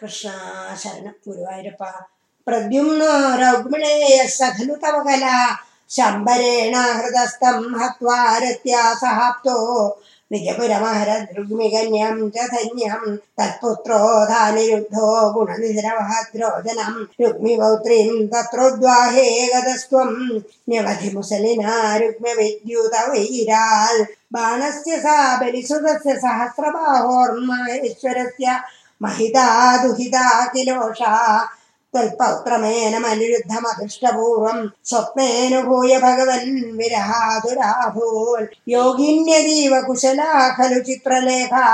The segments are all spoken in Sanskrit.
കൃഷ്ണ ശരണം ഗുരുവായൂരപ്പ പ്രദ്യുമ്നോ രൗഗ്മിണേയ സഖലു തവ കല ശംബരേണ ഹൃദസ്ഥം ഹത്വാരത്യാസഹാപ്തോ നിജപുരമഹരദൃഗ്മികന്യം ച ധന്യം തത്പുത്രോ ധാനിരുദ്ധോ ഗുണനിദ്രവഹദ്രോജനം രുഗ്മിപൗത്രീം തത്രോദ്വാഹേ ഗതസ്ത്വം ന്യവധി മുസലിനാ രുഗ്മവിദ്യുത വൈരാൽ ബാണസ്യ സാ ബലിസുതസ്യ സഹസ്രബാഹോർമഹേശ്വരസ്യ महिता दुहिता किलोषा विरहादुराभून् योगिन्यदीव कुशला खलु चित्रलेखा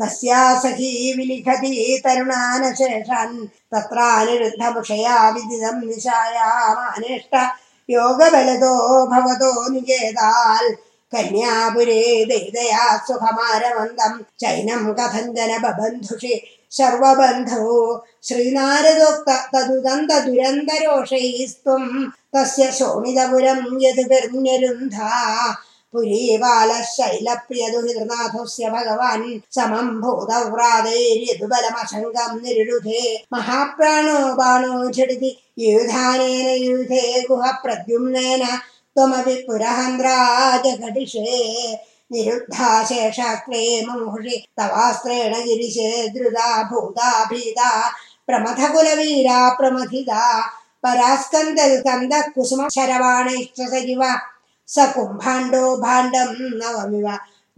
तस्या सखी विलिखति तरुणानशेषन् तत्रानिरुद्धमुषया विदिदम् निशायामानिष्ट योगबलतो भवतो निकेताल् कन्यापुरे दयिदया सुखमारमन्दम् चैनम् कथञ्जन बबन्धुषि सर्वबन्धौ श्रीनारदोक्त तदुदन्तदुरन्तरोषैस्त्वम् तस्य यदुभिर्न्यरुन्धा पुरीबालः शैलप्रियदुहितृनाथस्य भगवान्। समम् भूतव्रातैर्यदुबलमशङ्कम् निरुधे महाप्राणो बाणो झटिति युधानेन युधे। गुह प्रद्युम्नेन त्वमपि पुरहन्द्राजघटिषे निरुद्धाशेषास्त्रे मुहुषि तवास्त्रेण गिरिशे द्रुता भूता भीता प्रमथकुलवीरा प्रमथिता परास्कन्दल्कन्दः कुसुम शरवाणैश्च सजिव स कुम्भाण्डो भाण्डम् नवमिव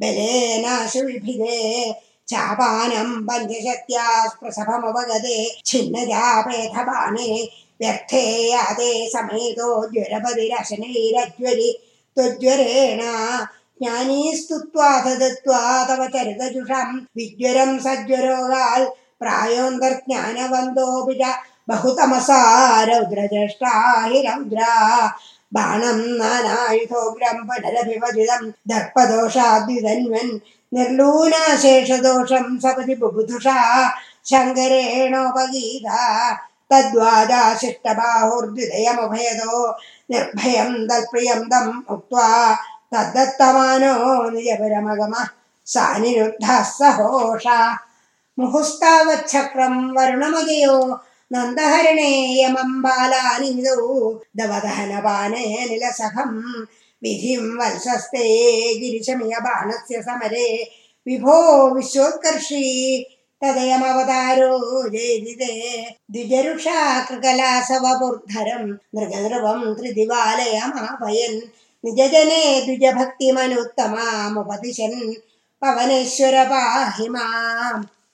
बलेनाशु विभिदे चापानम् पञ्चशत्या प्रसभमवगते छिन्नजापेथबाणे व्यर्थे यादे समेतो ज्वरपदिरशनैरज्वरि त्वज्वरेण ज्ञानीस्तुत्वाथ दत्त्वा तव चरितजुषम् विज्वरम् सज्वरोगाल् प्रायोऽन्तर्ज्ञानवन्दोऽपि च बहुतमसा रौद्रज्येष्ठा हि रौद्रा बाणम् नानायुधोग्रम् पुनरभिवदिदम् दर्पदोषाद्विधन्वन् निर्लूनाशेषदोषम् सपदि बुबुधुषा शङ्करेणोपगीता तद्वादाशिष्टबाहुर्द्विदयमुभयतो निर्भयम् दल्प्रियम् तम् उक्त्वा തദ്ദത്തമാനോ നിജപരമഗമ സാനിരുദ്ധ സഹോഷ. മുഹുസ്താവച്ഛക്രം വരുണമതിയോ നന്ദഹരണേയമം ബാലാനിന്ദു. ദവദഹനപാനേ നിലസഖം വിധിം വത്സസ്തേ ഗിരിശമിയ ബാണസ്യ സമരേ. വിഭോ വിശ്വോത്കർഷീ തദയമവതാരോ ജയിതേ ദ്വിജരുഷാ കൃകലാസവപുർധരം നൃഗനൃപം ത്രിദിവാലയമാപയൻ. निजजने द्विजभक्तिमनुत्तमामुपदिशन् पवनेश्वर पाहि माम्।